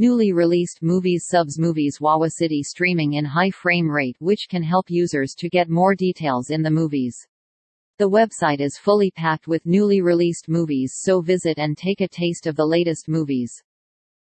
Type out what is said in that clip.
Newly released movies Subs Movies Wawa City streaming in high frame rate which can help users to get more details in the movies. The website is fully packed with newly released movies so visit and take a taste of the latest movies.